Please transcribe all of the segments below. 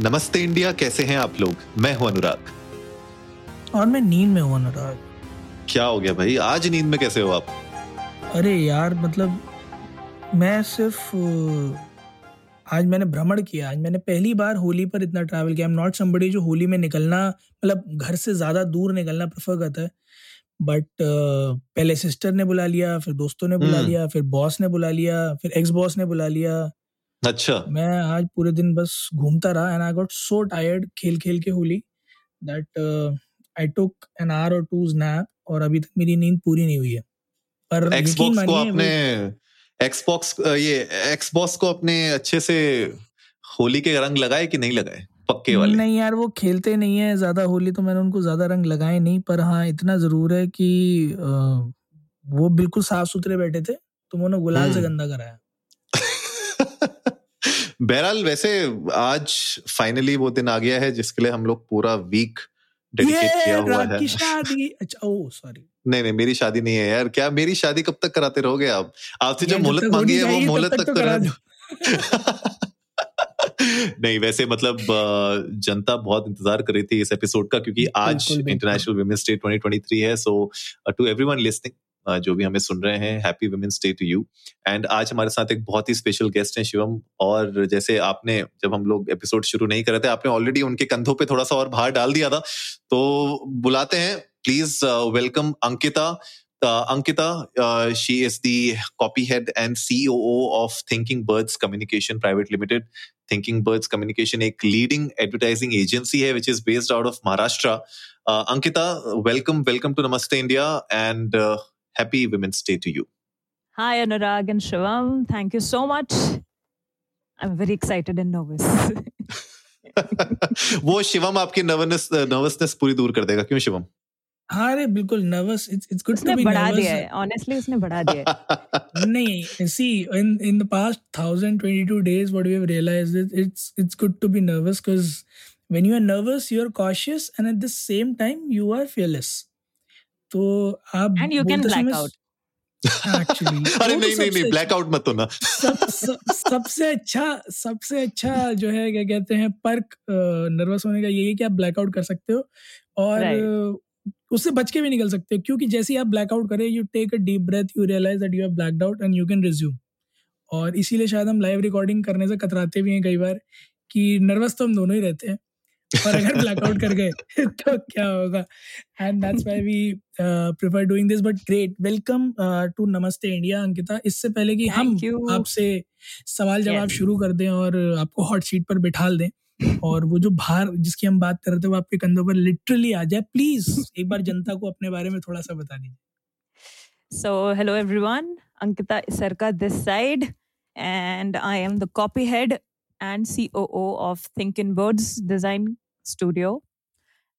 नमस्ते इंडिया कैसे हैं आप लोग? मैं हूँ अनुराग। और मैं नींद में हूँ अनुराग। क्या हो गया भाई? आज नींद में कैसे हो आप? अरे यार मतलब मैं सिर्फ़ आज मैंने भ्रमण किया। आज मैंने पहली बार होली पर इतना ट्रैवल किया। आई एम नॉट समबडी जो होली में निकलना मतलब घर से ज़्यादा दूर निकलना प्रेफर करता है। बट पहले सिस्टर ने बुला लिया फिर दोस्तों ने बुला हम्म। लिया फिर बॉस ने बुला लिया फिर एक्स बॉस ने बुला लिया। अच्छा। मैं आज पूरे दिन बस घूमता रहा and I got so tired खेल खेल के Holi that I took an hour और टू नैप और अभी तक मेरी नींद पूरी नहीं हुई है। पर एक्सबॉक्स को आपने एक्सबॉक्स ये एक्सबॉक्स को अपने अच्छे से होली के रंग लगाए कि नहीं लगाए? पक्के वाले? नहीं यार वो खेलते नहीं है ज़्यादा होली तो मैंने उनको ज़्यादा रंग लगाए नहीं पर हाँ इतना ज़रूर है कि वो बिल्कुल साफ़ सुथरे बैठे थे तो उन्होंने गुलाल से हम्म। गंदा कराया। बहरहाल वैसे आज फाइनली वो दिन आ गया है जिसके लिए हम लोग पूरा वीक डेडिकेट किया हुआ है। शादी। अच्छा ओ सॉरी नहीं नहीं मेरी शादी नहीं है यार। क्या मेरी शादी कब तक कराते रहोगे आप? आपसे जो मोहलत मांगी है वो मोहलत तक तक तो तो करा नहीं वैसे मतलब जनता बहुत इंतज़ार कर रही थी इस एपिसोड का क्योंकि आज। इंटरनेशनल वुमेन्स डे 2023 है सो टू एवरीवन लिसनिंग जो भी हमें सुन रहे हैं happy women's day to you and आज हमारे साथ एक बहुत ही स्पेशल गेस्ट हैं शिवम। और जैसे आपने, जब हम लोग एपिसोड शुरू नहीं करे थे, आपने ऑलरेडी उनके कंधों पे थोड़ा सा और भार डाल दिया था। तो बुलाते हैं please welcome Ankita. Ankita she is the copy head and CO of thinking birds communication private limited thinking birds communication एक लीडिंग एडवर्टाइजिंग एजेंसी है which is based out of Maharashtra Ankita welcome welcome to Namaste India and happy Women's Day to you. Hi, Anurag and Shivam. Thank you so much. I'm very excited and nervous. वो शिवम आपकी nervousness nervousness पूरी दूर कर देगा क्यों शिवम हाँ अरे बिल्कुल nervous it's it's good to उसने बी बढ़ा दिया नर्वस है ऑनेस्टली उसने बढ़ा दिया है नहीं see in in the past 1022 days what we have realized is it's it's good to be nervous because when you are nervous you are cautious and at the same time you are fearless तो आप And you can बोलते black समय- out. अरे नहीं नहीं नहीं blackout मत होना। सब, सब सबसे अच्छा सबसे अच्छा जो है क्या कहते हैं पर्क नर्वस होने का यही है कि आप ब्लैकआउट कर सकते हो और उससे बच के भी निकल सकते हो क्योंकि जैसे ही आप ब्लैकआउट करें you take a deep breath you realize that you have blacked out and you can resume और इसीलिए शायद हम लाइव रिकॉर्डिंग करने से कतराते भी हैं कई बार कि नर्वस तो हम दोनों ही रहते हैं। और अगर ब्लैकआउट कर गए तो क्या होगा and that's why we prefer doing this but great welcome to Namaste India Ankita इससे पहले कि हम Thank. आपसे सवाल जवाब Yes. शुरू कर दें और आपको हॉट सीट पर बिठाल दें और वो जो भार जिसकी हम बात कर रहे थे वो आपके कंधों पर लिटरली आ जाए प्लीज़ एक बार जनता को अपने बारे में थोड़ा सा बता दीजिए So, hello everyone. Ankita Isarka this side, and I am the copy head and COO of Thinkin Birds Design Studio.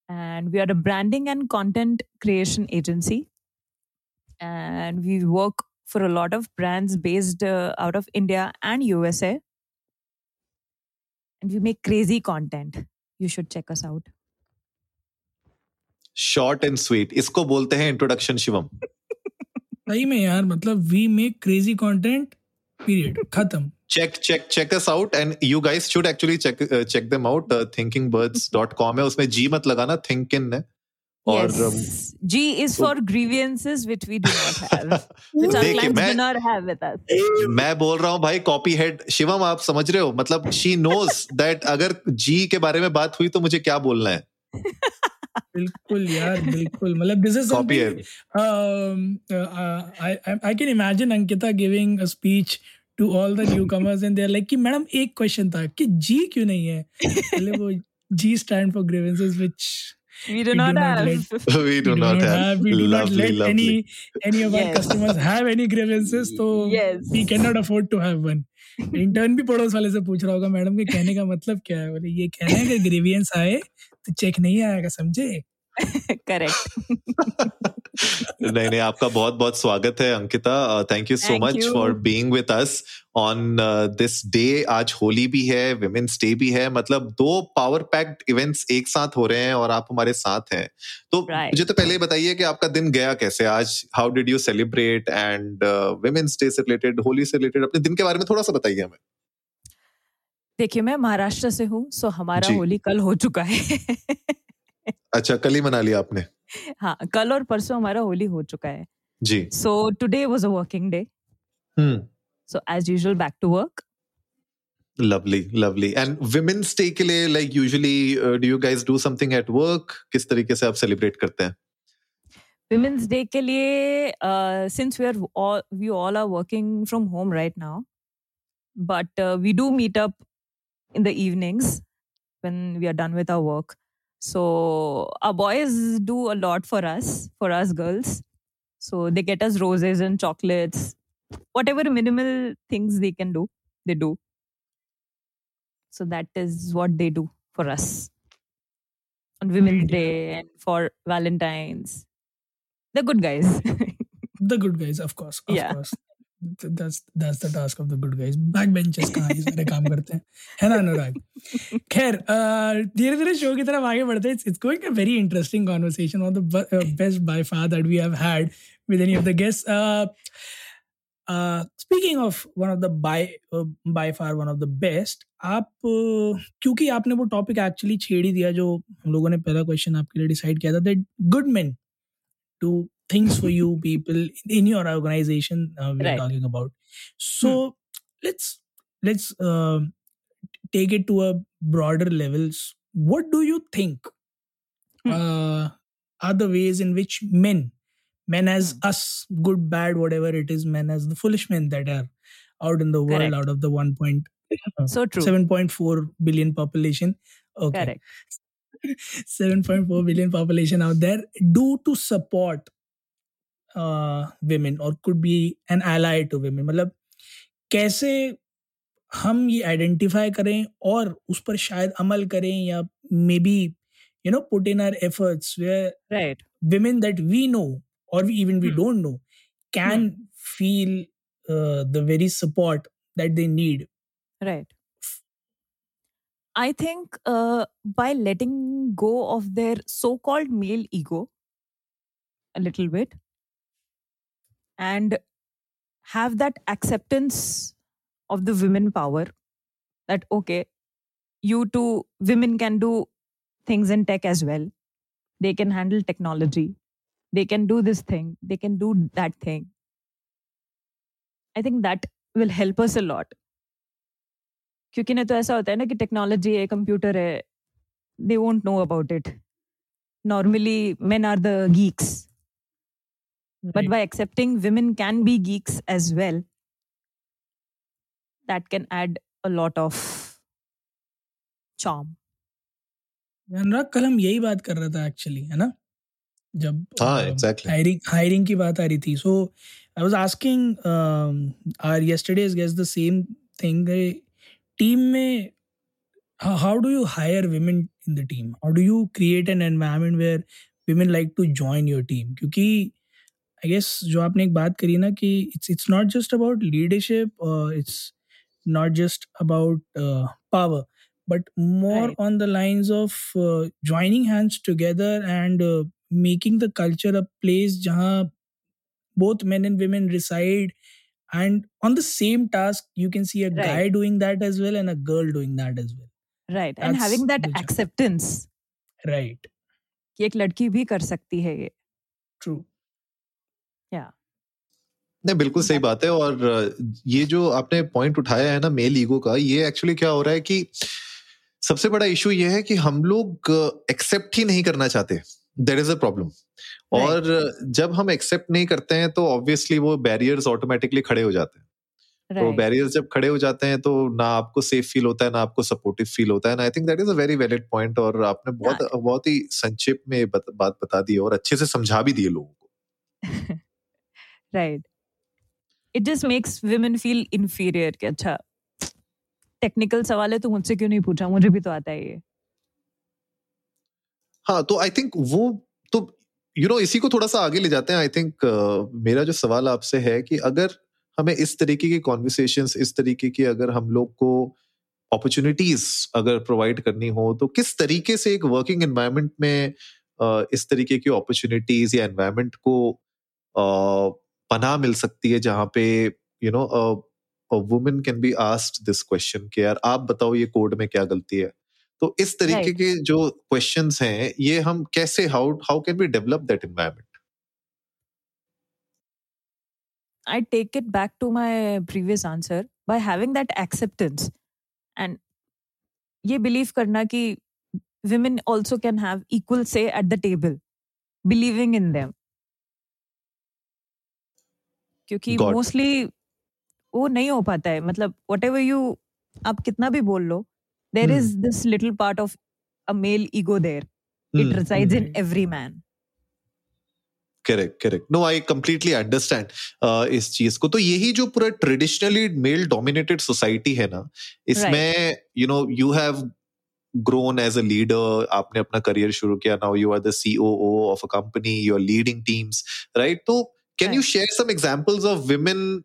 And we are a branding and content creation agency. And we work for a lot of brands based uh, out of India and USA. And we make crazy content. You should check us out. Short and sweet इसको बोलते हैं introduction Shivam सही में यार मतलब we make crazy content period खत्म check check check us out and you guys should actually check uh, check them out uh, thinkingbirds.com है उसमें जी मत लगाना thinkin है और um. G is so- for grievances which we do not have, which our clients मैं- do not have with us. मैं बोल रहा हूँ भाई कॉपी हेड शिवम आप समझ रहे हो मतलब शी नोज़ दैट अगर जी के बारे में बात हुई तो मुझे क्या बोलना है बिल्कुल यार बिल्कुल मतलब this is copy head um, uh, uh, I, I I can imagine Ankita speech to all the newcomers and they're like कि मैडम एक क्वेश्चन था कि जी क्यों नहीं है पहले वो G stand for grievances which We do We not do not have. let- we do we not have we do lovely, not let lovely any any of our customers have any grievances तो Yes. we cannot afford to have one intern भी पड़ोस वाले से पूछ रहा होगा madam के कहने का मतलब क्या है बोले ये कहना है कि ग्रीवियंस आए तो चेक नहीं आएगा समझे Correct. नहीं नहीं आपका बहुत बहुत स्वागत है Ankita. Thank you so much for being with us on this day आज होली भी है विमेन्स डे भी है मतलब दो पावर पैक्ड इवेंट्स एक साथ हो रहे हैं और आप हमारे साथ हैं। तो Right. मुझे तो पहले ही बताइए कि आपका दिन गया कैसे? आज how did you celebrate and women's day से रिलेटेड होली से रिलेटेड अपने दिन के बारे में थोड़ा सा बताइए हमें। देखिए मैं महाराष्ट्र से हूँ सो हमारा होली कल हो चुका है। अच्छा कल ही मना लिया आपने। हाँ कल और परसों हमारा होली हो चुका है जी so today was a working day hmm so as usual back to work lovely lovely and women's day के लिए like usually uh, do you guys do something at work किस तरीके से आप सेलिब्रेट करते हैं women's day के लिए uh, since we are all we all are working from home right now but uh, we do meet up in the evenings when we are done with our work so our boys do a lot for us for us girls. So they get us roses and chocolates. Whatever minimal things they can do they do. So that is what they do for us. On women's day and for valentines. They're good guys. The good guys of course of Yeah. course that's that's the task of the good guys. Back benches कहाँ ये सारे काम करते हैं। है ना अनुराग? खैर धीरे धीरे शो की तरफ़ आगे बढ़ते हैं। It's going a very interesting conversation on the best by far that we have had with any of the guests. Uh, uh, speaking of one of the by uh, by far one of आप uh, क्योंकि आपने वो topic actually छेड़ ही दिया जो हम लोगों ने पहला क्वेश्चन आपके लिए डिसाइड किया था that good men do things for you people in your organization uh, we are Right. talking about. So let's let's uh, take it to a broader levels what do you think Hmm. uh, are the ways in which men men as us good bad whatever it is men as the foolish men that are out in the world Correct. out of the 1.7.4 so true. billion population. Okay. Correct. 7.4 billion population out there. Do to support women और could be an ally to women मतलब कैसे हम ये identify करें और उस पर शायद अमल करें या maybe you know put in our efforts right women that we know और we even we don't know can feel the very support that they need right I think by letting go of their so called male ego little bit and have that acceptance of the women power that okay you too women can do things in tech as well they can handle technology they can do this thing they can do that thing i think that will help us a lot क्योंकि ना तो ऐसा होता है ना कि technology है computer है they won't know about it normally men are the geeks but Right. by accepting women can be geeks as well that can add a lot of charm Anurag कल हम यही बात कर रहा था एक्चुअली है ना जब हाँ, exactly. हायरिंग हायरिंग की बात आ रही थी so I was asking are yesterdays guess the same thing team में how do you hire women in the team how do you create an environment where women like to join your team क्योंकि I guess जो आपने एक बात करी ना कि it's it's not just about leadership it's not just about power but more on the lines of joining hands together and making the culture a place जहाँ both man and women reside and on the same task you can see a guy doing that as well and a girl doing that as well right and having that acceptance right कि एक लड़की भी कर सकती है ये। True नहीं बिल्कुल सही बात है और ये जो आपने पॉइंट उठाया है ना मेल ईगो का ये एक्चुअली क्या हो रहा है कि सबसे बड़ा इशू ये है कि हम लोग एक्सेप्ट ही नहीं करना चाहते। देर इज़ अ प्रॉब्लम और जब हम एक्सेप्ट नहीं करते हैं तो ऑब्वियसली वो बैरियर्स ऑटोमेटिकली खड़े हो जाते हैं। तो right. बैरियर्स जब खड़े हो जाते हैं तो ना आपको सेफ़ फील होता है ना आपको सपोर्टिव फील होता है I think that is a very valid point और आपने बहुत बहुत ही संक्षेप में बत, बात बता दी और अच्छे से समझा भी दिए लोगों को। right. It just makes women feel inferior कि अच्छा टेक्निकल सवाल है तो मुझसे क्यों नहीं पूछा? मुझे भी तो आता है ये। हाँ तो आई थिंक वो तो यू नो इसी को थोड़ा सा आगे ले जाते हैं। आई थिंक मेरा जो सवाल आपसे है कि अगर हमें इस तरीके की कॉन्वर्सेशंस इस तरीके की अगर हम लोग को अपॉर्चुनिटीज़ अगर प्रोवाइड करनी हो तो किस तरीके से एक वर्किंग एनवायरनमेंट में uh, इस तरीके की अपॉर्चुनिटीज़ या एनवायरनमेंट को uh, पनाह मिल सकती है जहाँ पे you know women can be asked this question कि यार आप बताओ ये कोड में क्या गलती है तो इस तरीके Right. के जो क्वेश्चंस हैं ये हम कैसे how how can we develop that environment I take it back to my previous answer by having that acceptance and ये believe करना कि women also can have equal say at the table, believing in them. क्योंकि mostly वो नहीं हो पाता है। मतलब वट एवर यू आप कितना भी बोल लो there. Is this little part of a male ego Hmm. It resides in Right. every man. Correct correct no I completely understand इस चीज़ को। तो यही जो पूरा ट्रेडिशनली मेल डोमिनेटेड सोसाइटी है ना इसमें you know you have grown as a leader आपने अपना करियर शुरू किया now you are the COO of a company you are leading teams right? तो can you Right. share some examples of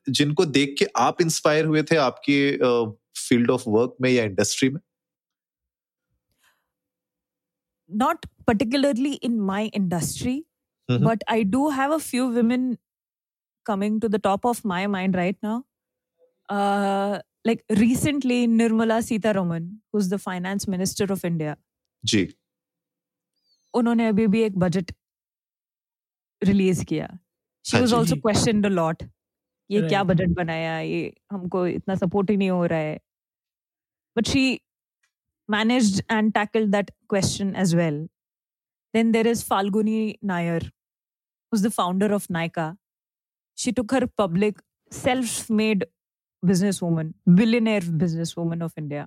जिनको देख के आप इंस्पायर हुए थे आपके फ़ील्ड ऑफ़ वर्क में या इंडस्ट्री में not particularly in my industry Mhm. but i do have a few women coming to the top of my mind right now uh, like recently nirmala sitaraman who's the finance minister of india जी उन्होंने अभी भी एक budget release किया she हाँ was. Also questioned a lot ये क्या Right. Budget बनाया ये हमको इतना सपोर्ट ही नहीं हो रहा है but she managed and tackled that question as well then there is falguni nair who's the founder of nika she took her public self-made businesswoman billionaire businesswoman of india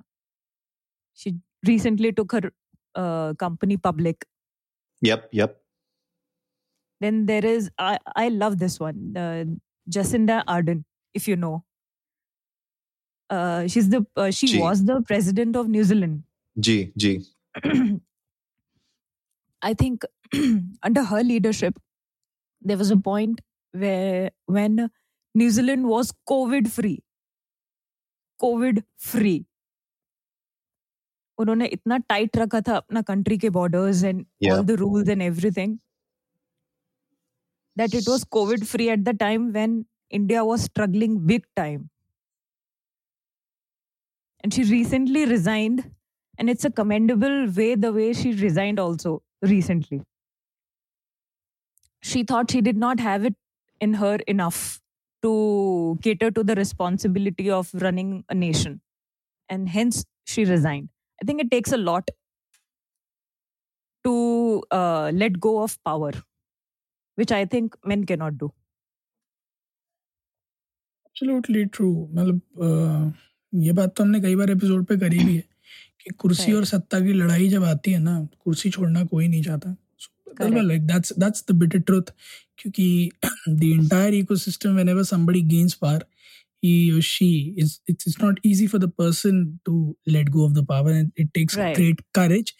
she recently took her uh, company public yep yep Then there is I I love this one, uh, Jacinda Ardern, if you know. Uh, she's the uh, she Gee. was the president of New Zealand. Ji ji I think under her leadership, there was a point where when New Zealand was COVID free, COVID free. उन्होंने इतना tight रखा था अपना country के borders and Yeah. All the rules and everything that it was COVID free at the time when India was struggling big time. And she recently resigned, and it's a commendable way the way she resigned also recently. She thought she did not have it in her enough to cater to the responsibility of running a nation, and hence she resigned. I think it takes a lot to uh, let go of power which I think men cannot do. Absolutely true मतलब ये बात तो हमने कई बार episode पे करी भी है कि कुर्सी और सत्ता की लड़ाई जब आती है ना कुर्सी छोड़ना कोई नहीं चाहता. Like that's that's the bitter truth क्योंकि the entire ecosystem whenever somebody gains power he or she is it's, it's not easy for the person to let go of the power and it takes Right. great courage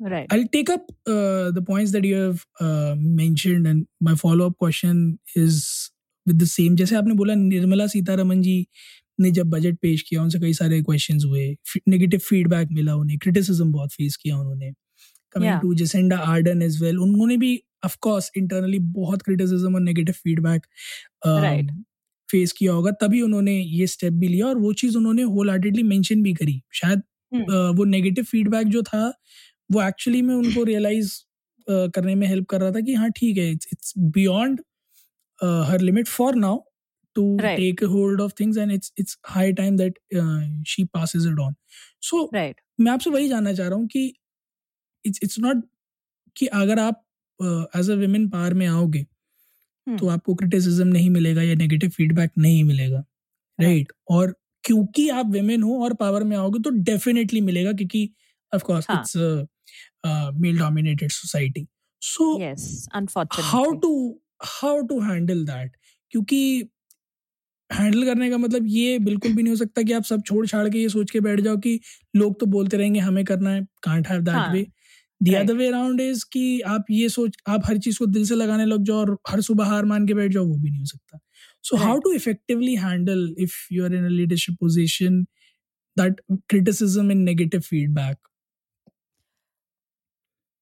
Right. I'll take up uh, the points that you have uh, mentioned, and my follow-up question is with the same. जैसे आपने बोला निर्मला सीतारमन जी ने जब budget पेश किया उनसे कई सारे क्वेश्चंस हुए नेगेटिव फीडबैक मिला उन्हें क्रिटिसिज्म बहुत फेस किया उन्होंने coming. To Jacinda Ardern as well उन्होंने भी ऑफ़ कोर्स इंटरनली बहुत क्रिटिसिज्म और नेगेटिव फीडबैक Right. फेस किया होगा तभी उन्होंने ये स्टेप भी लिया और वो चीज़ उन्होंने होल हार्टेडली मेंशन भी करी शायद Hmm. अ, वो नेगेटिव फीडबैक जो था वो एक्चुअली में उनको रियलाइज़ करने में हेल्प कर रहा था कि हाँ ठीक है it's it's beyond her limit for now to Right. Take hold of things and it's it's high time that she passes it on so Right. मैं आपसे वही जानना चाह रहा हूँ कि इट्स इट्स नॉट कि अगर आप एज अ वेमेन पावर में आओगे Hmm. तो आपको क्रिटिसिज्म नहीं मिलेगा या नेगेटिव फीडबैक नहीं मिलेगा राइट और क्योंकि आप वेमेन हो और पावर में आओगे तो डेफिनेटली मिलेगा क्योंकि ऑफ़ कोर्स हाँ. It's male dominated society so Yes. Unfortunately. How to how to handle that क्योंकि हैंडल करने का मतलब ये बिल्कुल भी नहीं हो सकता कि आप सब छोड़ छाड़ के ये सोच के बैठ जाओ कि लोग तो बोलते रहेंगे हमें करना है can't have that way the. Other way around is कि आप ये सोच आप हर चीज़ को दिल से लगाने लग जाओ और हर सुबह हार मान के बैठ जाओ वो भी नहीं हो सकता so how to effectively handle if you are in leadership position that criticism and negative feedback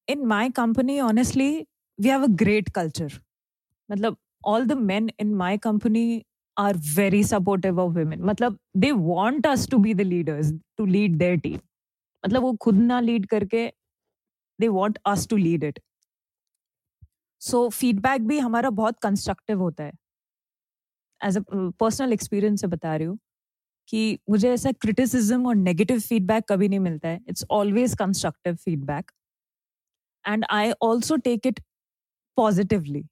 in my company honestly we have a great culture मतलब all the man in my company are very supportive of women मतलब they want us to be the leaders to lead their team मतलब वो खुद ना lead करके they want us to lead it so feedback भी हमारा बहुत constructive होता है. एज अ पर्सनल एक्सपीरियंस से बता रही हूँ कि मुझे ऐसा क्रिटिसिज्म और नेगेटिव फीडबैक कभी नहीं मिलता है. It's always constructive feedback And I also take it positively.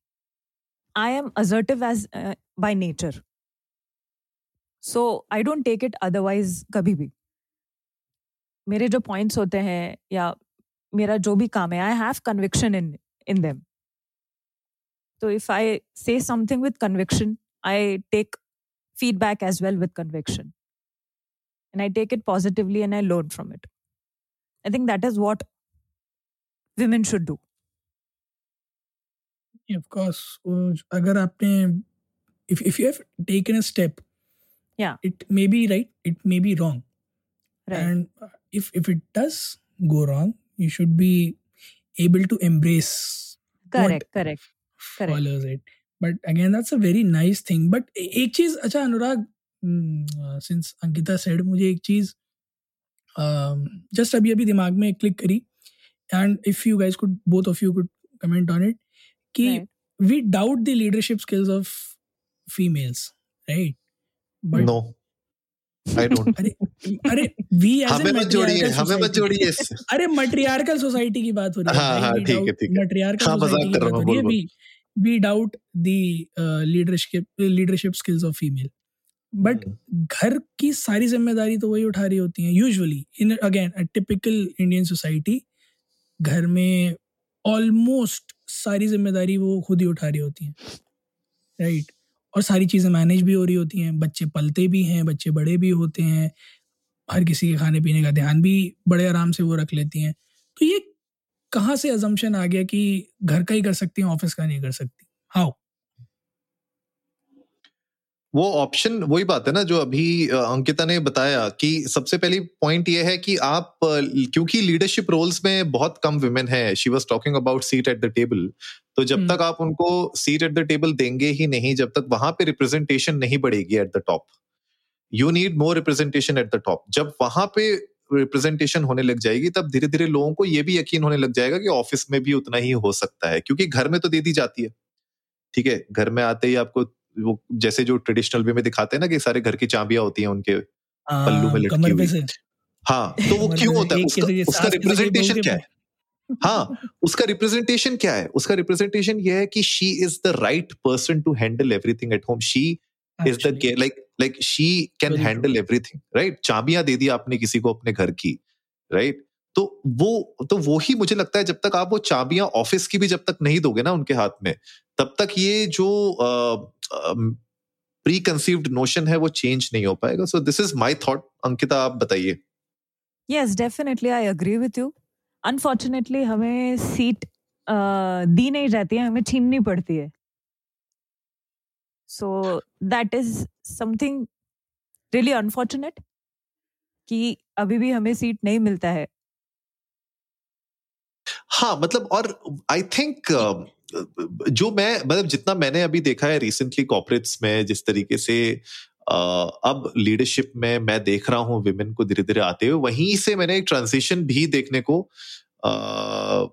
I am assertive as uh, by nature. So I don't take it otherwise कभी भी. मेरे जो पॉइंट्स होते हैं या मेरा जो भी काम है I have conviction in in them तो if I say something with conviction I take feedback as well with conviction and i take it positively and i learn from it i think that is what women should do Yeah, of course. Uh, अगर आपने if if you have taken a step, Yeah. it may be right, it may be wrong, right and uh, if if it does go wrong, you should be able to embrace correct correct Correct. follows it. But again, that's a very nice thing. But एक चीज़ अच्छा अनुराग since Ankita said मुझे एक चीज़ just अभी अभी दिमाग में click करी and if you guys could both of you could comment on it कि Right. we doubt the leadership skills of females right? But no I don't अरे अरे we as हमें in मत जोड़िए matriarchal हमें मत society- जोड़िए इससे अरे मट्रियार्कल सोसाइटी की बात हो रही है हाँ, हाँ, ठीक है, ठीक है। मट्रियार्कल हाँ, मज़ाक सोसाइटी की बात हूँ, हो रही है बोल, we we doubt the leadership leadership skills of female but. घर की सारी ज़िम्मेदारी तो वही उठा रही होती है usually in again a typical Indian society घर में ऑलमोस्ट सारी ज़िम्मेदारी वो खुद ही उठा रही होती हैं। Right right? और सारी चीज़ें मैनेज भी हो रही होती हैं। बच्चे पलते भी हैं, बच्चे बड़े भी होते हैं। हर किसी के खाने पीने का ध्यान भी बड़े आराम से वो रख लेती हैं। तो ये कहाँ से अजम्पन आ गया कि घर का ही कर सकती हैं ऑफ़िस का नहीं कर सकती? हाउ वो ऑप्शन वही बात है ना जो अभी अंकिता ने बताया कि सबसे पहली पॉइंट ये है कि आप क्योंकि लीडरशिप रोल्स में बहुत कम वुमेन है she was talking about seat at the table तो जब हम्म। तक आप उनको सीट एट द टेबल देंगे ही नहीं जब तक वहाँ पे रिप्रेजेंटेशन नहीं बढ़ेगी at the top you need more representation at the top जब वहाँ पे रिप्रेजेंटेशन होने लग जाएगी तब धीरे धीरे लोगों को ये भी यकीन होने लग जाएगा कि ऑफ़िस में भी उतना ही हो सकता है क्योंकि घर में तो दे दी जाती है ठीक है घर में आते ही आपको वो जैसे जो ट्रेडिशनल वे में दिखाते हैं ना कि सारे घर की चाबियाँ होती हैं उनके पल्लू में लटकी हुई। हाँ तो वो क्यों होता है? उसका उसका रिप्रेजेंटेशन क्या है? हाँ उसका रिप्रेजेंटेशन क्या है? उसका रिप्रेजेंटेशन ये है कि she is the right person to handle everything at home she is the like like she can handle everything right चाबियाँ दे दी आपने किसी को अपने घर की राइट तो वो तो वो ही मुझे लगता है जब तक आप वो चाबियाँ ऑफ़िस की भी जब तक नहीं दोगे ना उनके हाथ में, तब तक ये जो प्री कंसीव्ड नोशन है वो चेंज नहीं हो पाएगा। So this is my thought Ankita, आप बताइए। Yes, definitely i agree with you unfortunately हमें सीट दी नहीं जाती है, हमें छीननी पड़ती है। So that is something really unfortunate कि अभी भी हमें सीट नहीं मिलता है। हाँ मतलब और आई थिंक जो मैं मतलब जितना मैंने अभी देखा है रिसेंटली कॉपरेट्स में जिस तरीके से uh, अब लीडरशिप में मैं देख रहा हूँ विमेन को धीरे धीरे आते हुए वहीं से मैंने एक ट्रांजिशन भी देखने को uh,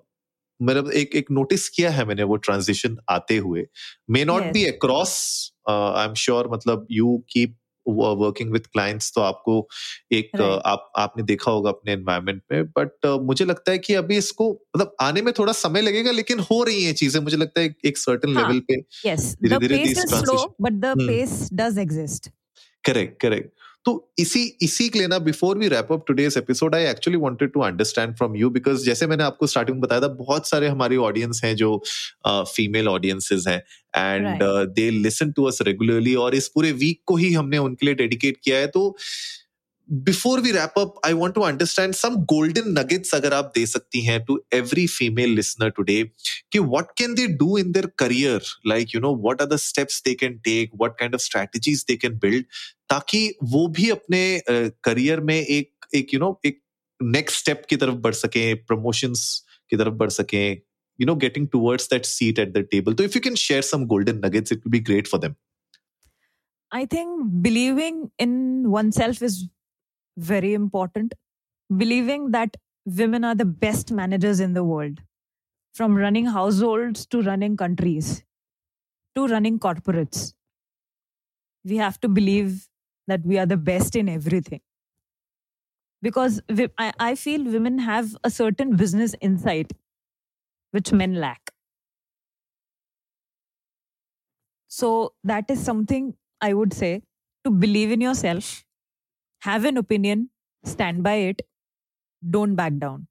मतलब एक एक नोटिस किया है मैंने वो ट्रांजिशन आते हुए। May not be across I am sure मतलब you keep working with clients तो आपको एक uh, Right. आप आपने देखा होगा अपने एनवायरमेंट में बट मुझे लगता है कि अभी इसको मतलब आने में थोड़ा समय लगेगा लेकिन हो रही है चीज़ें मुझे लगता है एक सर्टन हाँ. लेवल पे yes धीरे- the धीरे but these is slow transition- but the Hmm. pace does exist correct correct तो इसी इसी के लिए ना before we wrap up today's episode I actually wanted to understand from you because जैसे मैंने आपको स्टार्टिंग में बताया था बहुत सारे हमारी ऑडियंस हैं जो फीमेल ऑडियंसेस हैं and they listen to us regularly और इस पूरे वीक को ही हमने उनके लिए डेडिकेट किया है। तो before we wrap up I want to understand some golden nuggets अगर आप दे सकती हैं to every female listener today कि what can they do in their career like you know what are the steps they can take what kind of strategies they can build ताकि वो भी अपने करियर में एक एक यू नो एक next step की तरफ़ बढ़ सके प्रमोशंस की तरफ़ बढ़ सके you know getting towards that seat at the table so if you can share some golden nuggets it would be great for them I think believing in oneself is very important. Believing that women are the best managers in the world, from running households to running countries to running corporates. We have to believe that we are the best in everything. Because I, feel women have a certain business insight which men lack. So, that is something I would say to believe in yourself, have an opinion, stand by it, don't back down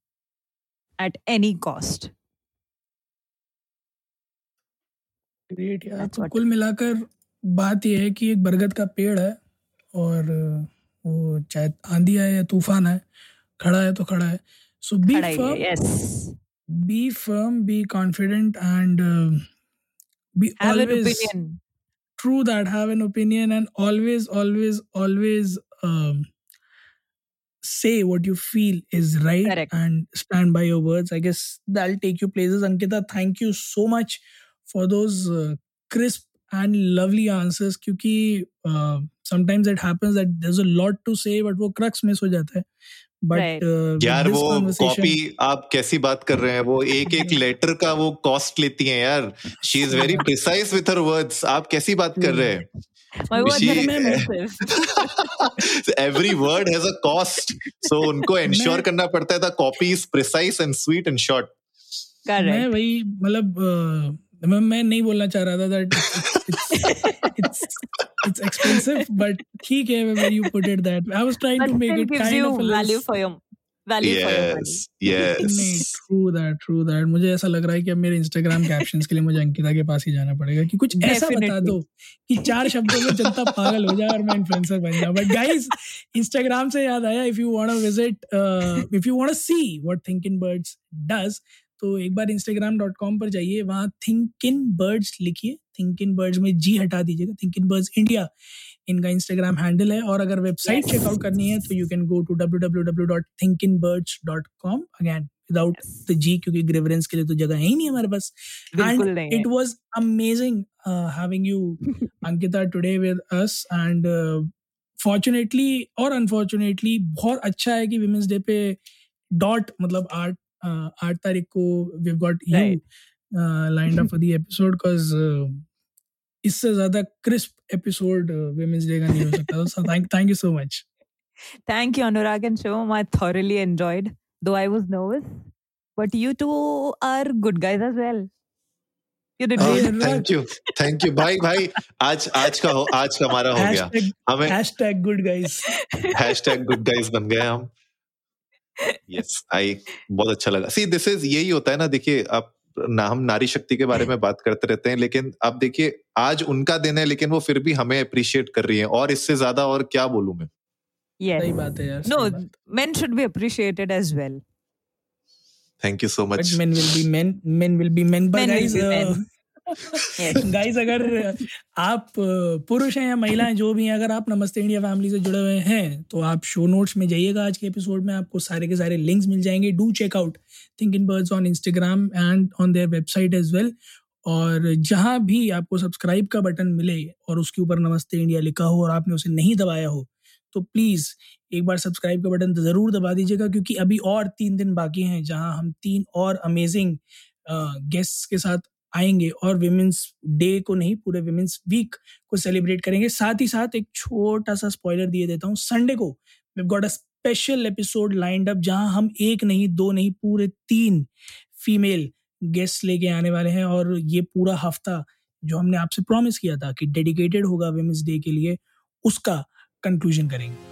at any cost. Great यार तो कुल मिलाकर बात यह है कि एक बरगद का पेड़ है और वो चाहे आंधी आए या तूफ़ान आए खड़ा है तो खड़ा है सो बी खड़ा ही firm yes. be firm be confident and uh, be Have an always opinion. true that um, say what you feel is right Correct. and stand by your words i guess that'll take you places ankita thank you so much for those uh, crisp and lovely answers क्योंकि uh, sometimes it happens that there's a lot to say but वो crux miss हो जाता है but Right. uh, यार वो copy आप कैसी बात कर रहे हैं वो एक एक लेटर का वो कॉस्ट लेती हैं यार she is very precise with her words आप कैसी बात कर रहे हैं My words She- are expensive. Every word has a cost so उनको मैं- करना पड़ता है copy is precise and sweet and short मैं Correct. वही मतलब अ, मैं मैं नहीं बोलना चाह रहा था that it's it's expensive but ठीक है when you put it that I was trying But to make it kind of a value less- for your true that true that मुझे ऐसा लग रहा है कि अब मेरे इंस्टाग्राम कैप्शंस के लिए मुझे अंकिता के पास ही जाना पड़ेगा कि कुछ ऐसा बता दो कि चार शब्दों में जनता पागल हो जाए और मैं इन्फ्लुएंसर बन जाऊँ। बट गाइस इंस्टाग्राम से याद आया if you want to visit if you want to see what thinking birds does तो एक बार instagram.com पर जाइए वहाँ थिंक इन बर्ड्स लिखिए। थिंक इन बर्ड्स में जी हटा दीजिएगा थिंक इन बर्ड्स इंडिया इनका इंस्टाग्राम हैंडल है और अगर वेबसाइट चेकआउट yes. करनी है तो you can go to W again without the G क्योंकि ग्रेवरेंस के लिए तो जगह है ही नहीं हमारे पास। And it was amazing having you Ankita today with us and fortunately और अनफॉर्चुनेटली बहुत अच्छा है कि विमेंस डे पे डॉट मतलब आठ uh, आठ तारीख को we got lined up because इससे ज़्यादा crisp episode uh, women's day का नहीं हो सकता। So thank thank you so much thank you Anurag and Shivam I thoroughly enjoyed though I was nervous but you two are good guys as well thank you thank you भाई भाई आज आज का आज का हमारा हो गया। हमें हैशटैग गुड बन गए हम। यस आई बहुत अच्छा लगा। सी दिस इज़ यही होता है ना देखिए आप ना हम नारी शक्ति के बारे में बात करते रहते हैं लेकिन आप देखिए आज उनका दिन है लेकिन वो फिर भी हमें अप्रिशिएट कर रही है और इससे ज़्यादा और क्या बोलू मैं Yes. सही बात है यार सही बात। men should be appreciated as well. Thank you so but much men will be men men will be men but Men will be men. Guys अगर आप पुरुष हैं या महिलाएँ जो भी हैं, अगर आप नमस्ते इंडिया फैमिली से जुड़े हुए हैं तो आप शो नोट्स में जाइएगा आज के एपिसोड में, आपको सारे के सारे लिंक्स मिल जाएँगे। Do check out think in birds on Instagram and on their website as well और जहाँ भी आपको सब्सक्राइब का बटन मिले और उसके ऊपर नमस्ते इंडिया लिखा हो और आपने उसे नहीं दबाया हो तो प्लीज़ एक बार सब्सक्राइब का बटन ज़रूर दबा दीजिएगा, क्योंकि अभी और तीन दिन बाकी हैं, जहाँ हम तीन और अमेजिंग गेस्ट्स के साथ आएँगे और विमेंस डे को नहीं, पूरे विमेंस वीक को सेलिब्रेट करेंगे। साथ ही साथ एक छोटा सा स्पॉइलर दिए देता हूँ संडे को we got a special episode lined up जहाँ हम एक नहीं, दो नहीं, पूरे तीन फीमेल गेस्ट लेके आने वाले हैं और ये पूरा हफ़्ता जो हमने आपसे प्रॉमिस किया था कि डेडिकेटेड होगा विमेंस डे के लिए, उसका कंक्लूजन करेंगे।